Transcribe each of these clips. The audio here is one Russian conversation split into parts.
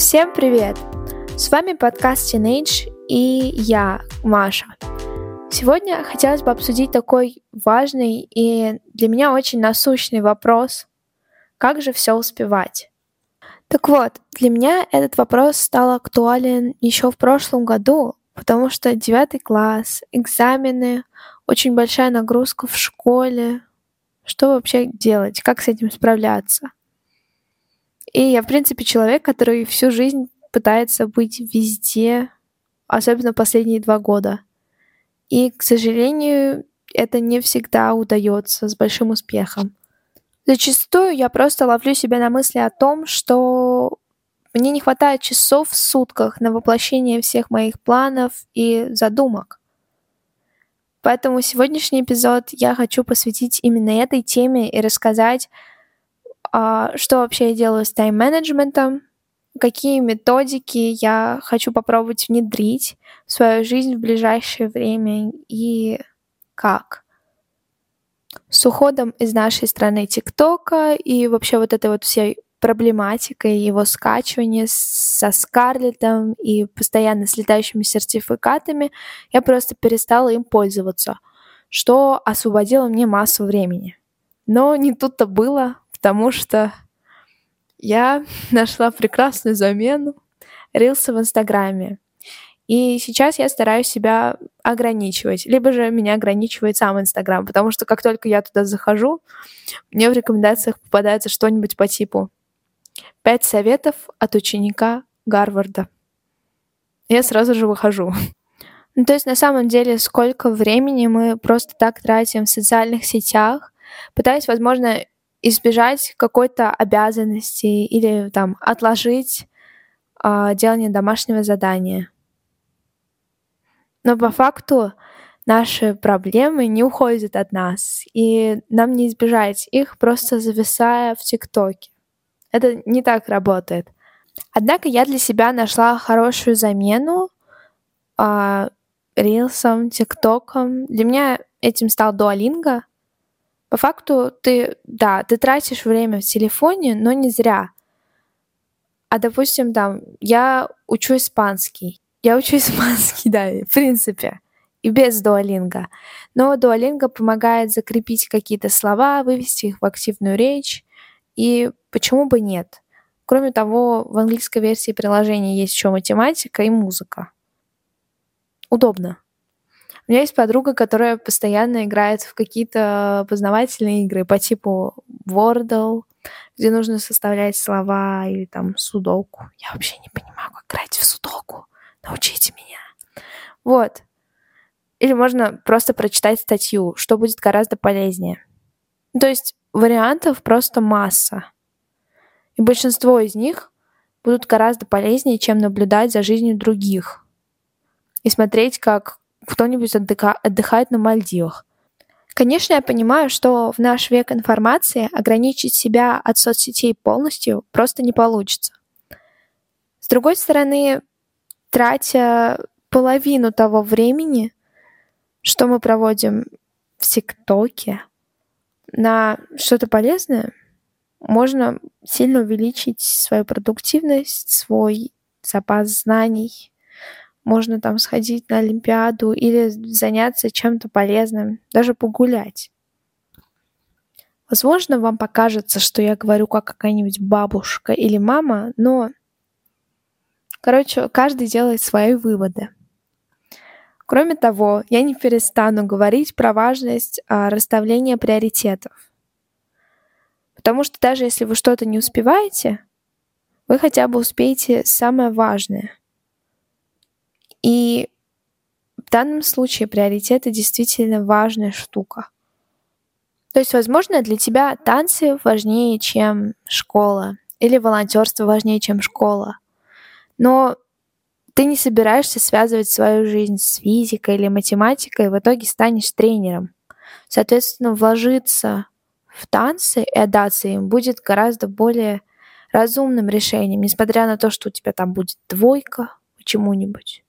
Всем привет! С вами подкаст Teenage и я, Маша. Сегодня хотелось бы обсудить такой важный и для меня очень насущный вопрос. Как же все успевать? Так вот, для меня этот вопрос стал актуален еще в прошлом году, потому что девятый класс, экзамены, очень большая нагрузка в школе. Что вообще делать? Как с этим справляться? И я, в принципе, человек, который всю жизнь пытается быть везде, особенно последние два года. И, к сожалению, это не всегда удается с большим успехом. Зачастую я просто ловлю себя на мысли о том, что мне не хватает часов в сутках на воплощение всех моих планов и задумок. Поэтому сегодняшний эпизод я хочу посвятить именно этой теме и рассказать, что вообще я делаю с тайм-менеджментом, какие методики я хочу попробовать внедрить в свою жизнь в ближайшее время и как. С уходом из нашей страны ТикТока и вообще вот этой вот всей проблематикой его скачивания со Скарлетом и постоянно с летающими сертификатами, я просто перестала им пользоваться, что освободило мне массу времени. Но не тут-то было потому что я нашла прекрасную замену рилсы в Инстаграме. И сейчас я стараюсь себя ограничивать. Либо же меня ограничивает сам Инстаграм, потому что как только я туда захожу, мне в рекомендациях попадается что-нибудь по типу «Пять советов от ученика Гарварда». Я сразу же выхожу. Ну, то есть на самом деле сколько времени мы просто так тратим в социальных сетях, пытаясь, возможно, избежать какой-то обязанности или там отложить э, делание домашнего задания. Но по факту наши проблемы не уходят от нас, и нам не избежать их, просто зависая в ТикТоке. Это не так работает. Однако я для себя нашла хорошую замену э, рилсом, ТикТоком. Для меня этим стал Дуалинга — по факту ты, да, ты тратишь время в телефоне, но не зря. А допустим, там, я учу испанский. Я учу испанский, да, в принципе, и без дуалинга. Но дуалинга помогает закрепить какие-то слова, вывести их в активную речь. И почему бы нет? Кроме того, в английской версии приложения есть еще математика и музыка. Удобно. У меня есть подруга, которая постоянно играет в какие-то познавательные игры по типу Wordle, где нужно составлять слова или там судоку. Я вообще не понимаю, как играть в судоку. Научите меня. Вот. Или можно просто прочитать статью, что будет гораздо полезнее. То есть вариантов просто масса. И большинство из них будут гораздо полезнее, чем наблюдать за жизнью других и смотреть, как кто-нибудь отдыха- отдыхает на Мальдивах. Конечно, я понимаю, что в наш век информации ограничить себя от соцсетей полностью просто не получится. С другой стороны, тратя половину того времени, что мы проводим в ТикТоке, на что-то полезное, можно сильно увеличить свою продуктивность, свой запас знаний, можно там сходить на Олимпиаду или заняться чем-то полезным, даже погулять. Возможно, вам покажется, что я говорю как какая-нибудь бабушка или мама, но, короче, каждый делает свои выводы. Кроме того, я не перестану говорить про важность а, расставления приоритетов. Потому что даже если вы что-то не успеваете, вы хотя бы успеете самое важное. И в данном случае приоритеты действительно важная штука. То есть, возможно, для тебя танцы важнее, чем школа, или волонтерство важнее, чем школа. Но ты не собираешься связывать свою жизнь с физикой или математикой, и в итоге станешь тренером. Соответственно, вложиться в танцы и отдаться им будет гораздо более разумным решением, несмотря на то, что у тебя там будет двойка почему-нибудь.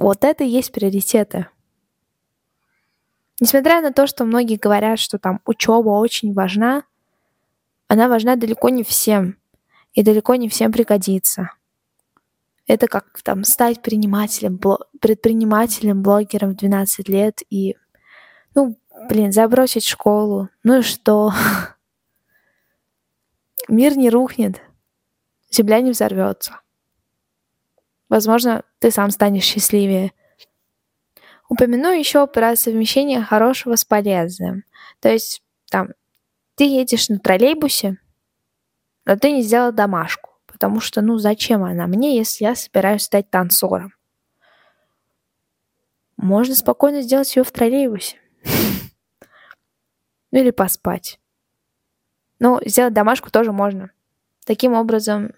Вот это и есть приоритеты. Несмотря на то, что многие говорят, что там учеба очень важна, она важна далеко не всем. и далеко не всем пригодится. Это как там стать предпринимателем, предпринимателем, блогером в 12 лет и, ну, блин, забросить школу. Ну и что? Мир не рухнет, земля не взорвется. Возможно, ты сам станешь счастливее. Упомяну еще про совмещение хорошего с полезным. То есть, там, ты едешь на троллейбусе, но ты не сделал домашку, потому что, ну, зачем она мне, если я собираюсь стать танцором? Можно спокойно сделать ее в троллейбусе. Ну или поспать. Ну, сделать домашку тоже можно. Таким образом,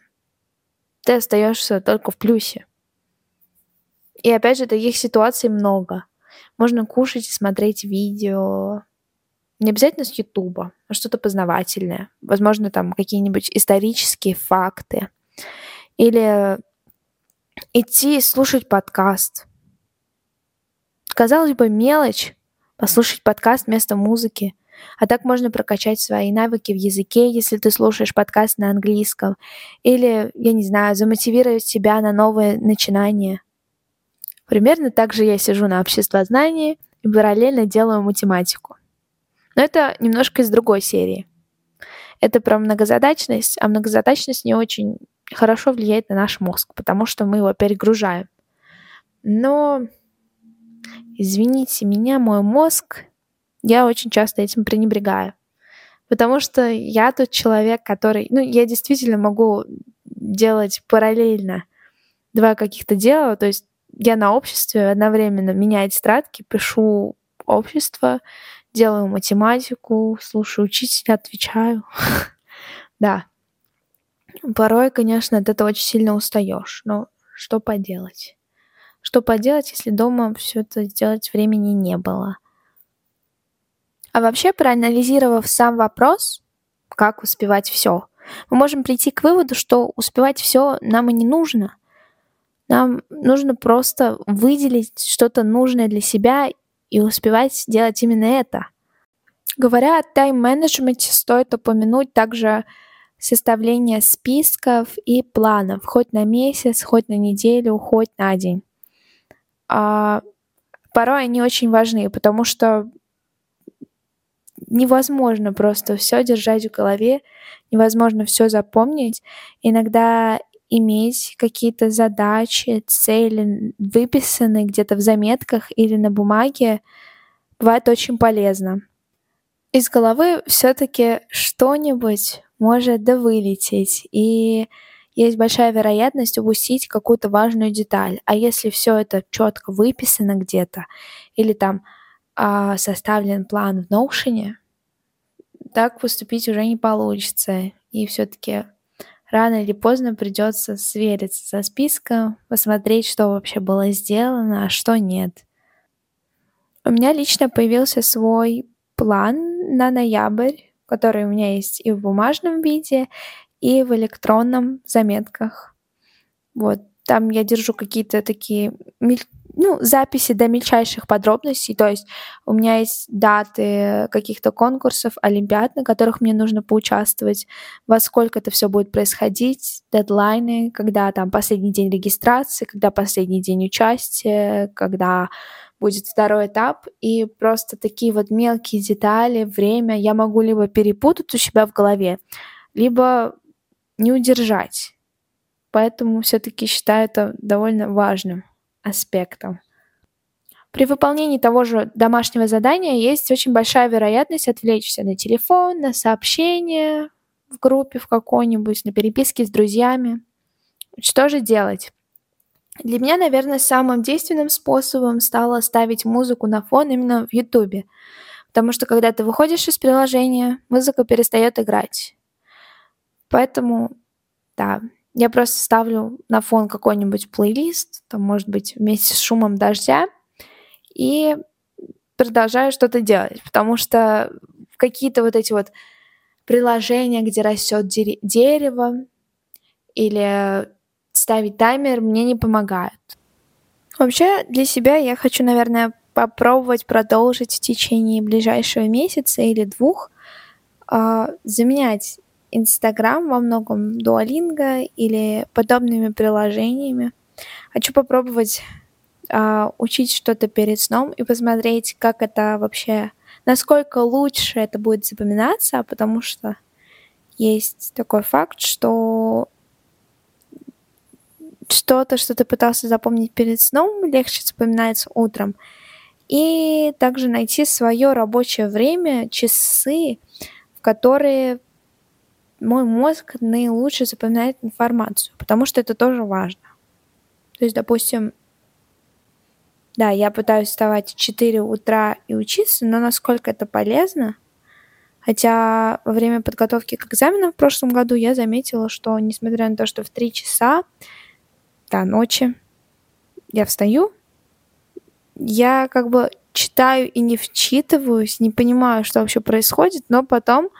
ты остаешься только в плюсе. И опять же, таких ситуаций много. Можно кушать и смотреть видео. Не обязательно с Ютуба, а что-то познавательное. Возможно, там какие-нибудь исторические факты. Или идти слушать подкаст. Казалось бы, мелочь послушать подкаст вместо музыки. А так можно прокачать свои навыки в языке, если ты слушаешь подкаст на английском. Или, я не знаю, замотивировать себя на новое начинание. Примерно так же я сижу на обществознании и параллельно делаю математику. Но это немножко из другой серии. Это про многозадачность, а многозадачность не очень хорошо влияет на наш мозг, потому что мы его перегружаем. Но, извините меня, мой мозг, я очень часто этим пренебрегаю. Потому что я тот человек, который... Ну, я действительно могу делать параллельно два каких-то дела, то есть я на обществе одновременно меняю тетрадки, пишу общество, делаю математику, слушаю учителя, отвечаю. да. Порой, конечно, от этого очень сильно устаешь, но что поделать? Что поделать, если дома все это сделать времени не было? А вообще, проанализировав сам вопрос, как успевать все, мы можем прийти к выводу, что успевать все нам и не нужно – нам нужно просто выделить что-то нужное для себя и успевать делать именно это. Говоря о тайм-менеджменте, стоит упомянуть также составление списков и планов, хоть на месяц, хоть на неделю, хоть на день. А порой они очень важны, потому что невозможно просто все держать в голове, невозможно все запомнить. Иногда иметь какие-то задачи, цели выписанные где-то в заметках или на бумаге бывает очень полезно. Из головы все-таки что-нибудь может да вылететь, и есть большая вероятность упустить какую-то важную деталь. А если все это четко выписано где-то, или там а, составлен план в Notion, так поступить уже не получится. И все-таки рано или поздно придется свериться со списком, посмотреть, что вообще было сделано, а что нет. У меня лично появился свой план на ноябрь, который у меня есть и в бумажном виде, и в электронном заметках. Вот, там я держу какие-то такие ну, записи до мельчайших подробностей. То есть у меня есть даты каких-то конкурсов, олимпиад, на которых мне нужно поучаствовать, во сколько это все будет происходить, дедлайны, когда там последний день регистрации, когда последний день участия, когда будет второй этап, и просто такие вот мелкие детали, время я могу либо перепутать у себя в голове, либо не удержать. Поэтому все-таки считаю это довольно важным аспектом. При выполнении того же домашнего задания есть очень большая вероятность отвлечься на телефон, на сообщение в группе в какой-нибудь, на переписки с друзьями. Что же делать? Для меня, наверное, самым действенным способом стало ставить музыку на фон именно в Ютубе. Потому что когда ты выходишь из приложения, музыка перестает играть. Поэтому, да, я просто ставлю на фон какой-нибудь плейлист, там, может быть, вместе с шумом дождя, и продолжаю что-то делать, потому что какие-то вот эти вот приложения, где растет дерево, или ставить таймер, мне не помогают. Вообще, для себя я хочу, наверное, попробовать продолжить в течение ближайшего месяца или двух э, заменять Инстаграм во многом Duolingo или подобными приложениями. Хочу попробовать э, учить что-то перед сном и посмотреть, как это вообще, насколько лучше это будет запоминаться, потому что есть такой факт, что что-то, что ты пытался запомнить перед сном, легче запоминается утром. И также найти свое рабочее время, часы, в которые мой мозг наилучше запоминает информацию, потому что это тоже важно. То есть, допустим, да, я пытаюсь вставать в 4 утра и учиться, но насколько это полезно, Хотя во время подготовки к экзаменам в прошлом году я заметила, что несмотря на то, что в 3 часа до ночи я встаю, я как бы читаю и не вчитываюсь, не понимаю, что вообще происходит, но потом,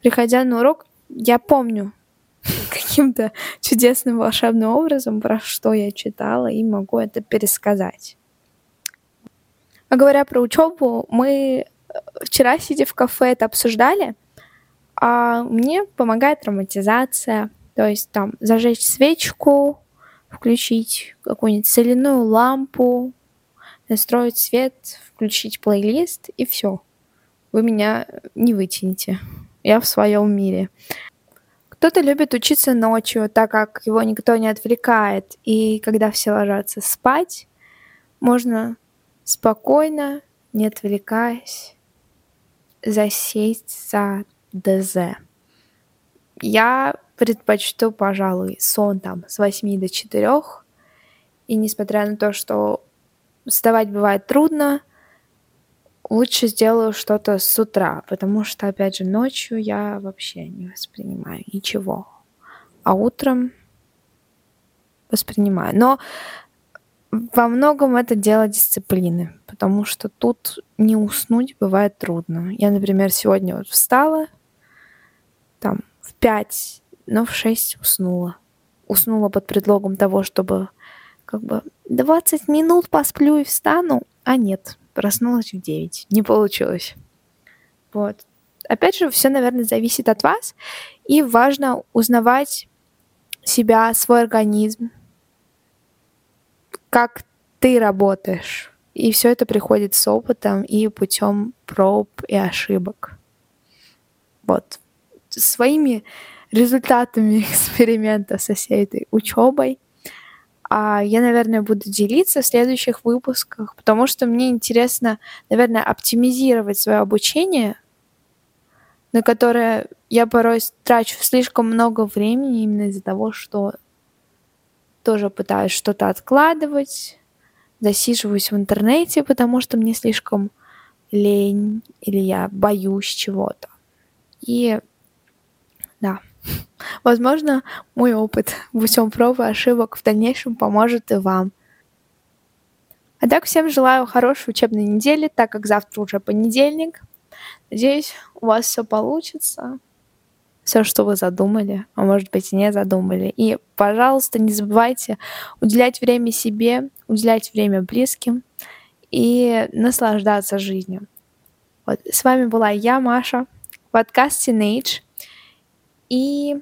приходя на урок, я помню каким-то чудесным волшебным образом, про что я читала, и могу это пересказать. А говоря про учебу, мы э, вчера, сидя в кафе, это обсуждали, а мне помогает романтизация, то есть там зажечь свечку, включить какую-нибудь соляную лампу, настроить свет, включить плейлист и все. Вы меня не вытянете. Я в своем мире. Кто-то любит учиться ночью, так как его никто не отвлекает. И когда все ложатся спать, можно спокойно, не отвлекаясь, засесть за ДЗ. Я предпочту, пожалуй, сон там с 8 до 4. И несмотря на то, что вставать бывает трудно, лучше сделаю что-то с утра, потому что, опять же, ночью я вообще не воспринимаю ничего. А утром воспринимаю. Но во многом это дело дисциплины, потому что тут не уснуть бывает трудно. Я, например, сегодня вот встала, там, в 5 но в шесть уснула. Уснула под предлогом того, чтобы как бы 20 минут посплю и встану, а нет, проснулась в 9. Не получилось. Вот. Опять же, все, наверное, зависит от вас, и важно узнавать себя, свой организм, как ты работаешь. И все это приходит с опытом и путем проб и ошибок. Вот. Своими результатами эксперимента со всей этой учебой. А я, наверное, буду делиться в следующих выпусках, потому что мне интересно, наверное, оптимизировать свое обучение, на которое я порой трачу слишком много времени именно из-за того, что тоже пытаюсь что-то откладывать, засиживаюсь в интернете, потому что мне слишком лень или я боюсь чего-то. И да. Возможно, мой опыт путем проб и ошибок в дальнейшем поможет и вам. А так всем желаю хорошей учебной недели, так как завтра уже понедельник. Надеюсь, у вас все получится. Все, что вы задумали, а может быть и не задумали. И, пожалуйста, не забывайте уделять время себе, уделять время близким и наслаждаться жизнью. Вот. С вами была я, Маша, подкаст Teenage. И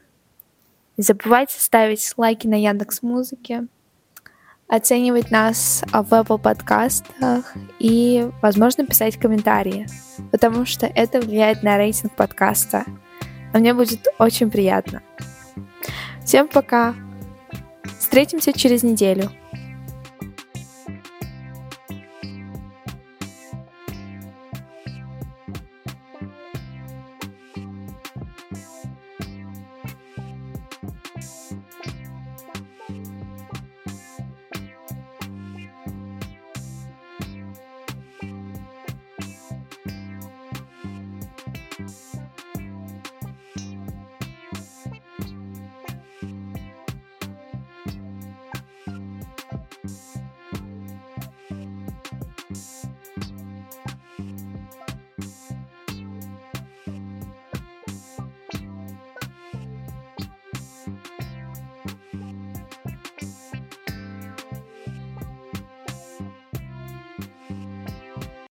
не забывайте ставить лайки на Яндекс Музыке, оценивать нас в Apple подкастах и, возможно, писать комментарии, потому что это влияет на рейтинг подкаста. А мне будет очень приятно. Всем пока! Встретимся через неделю.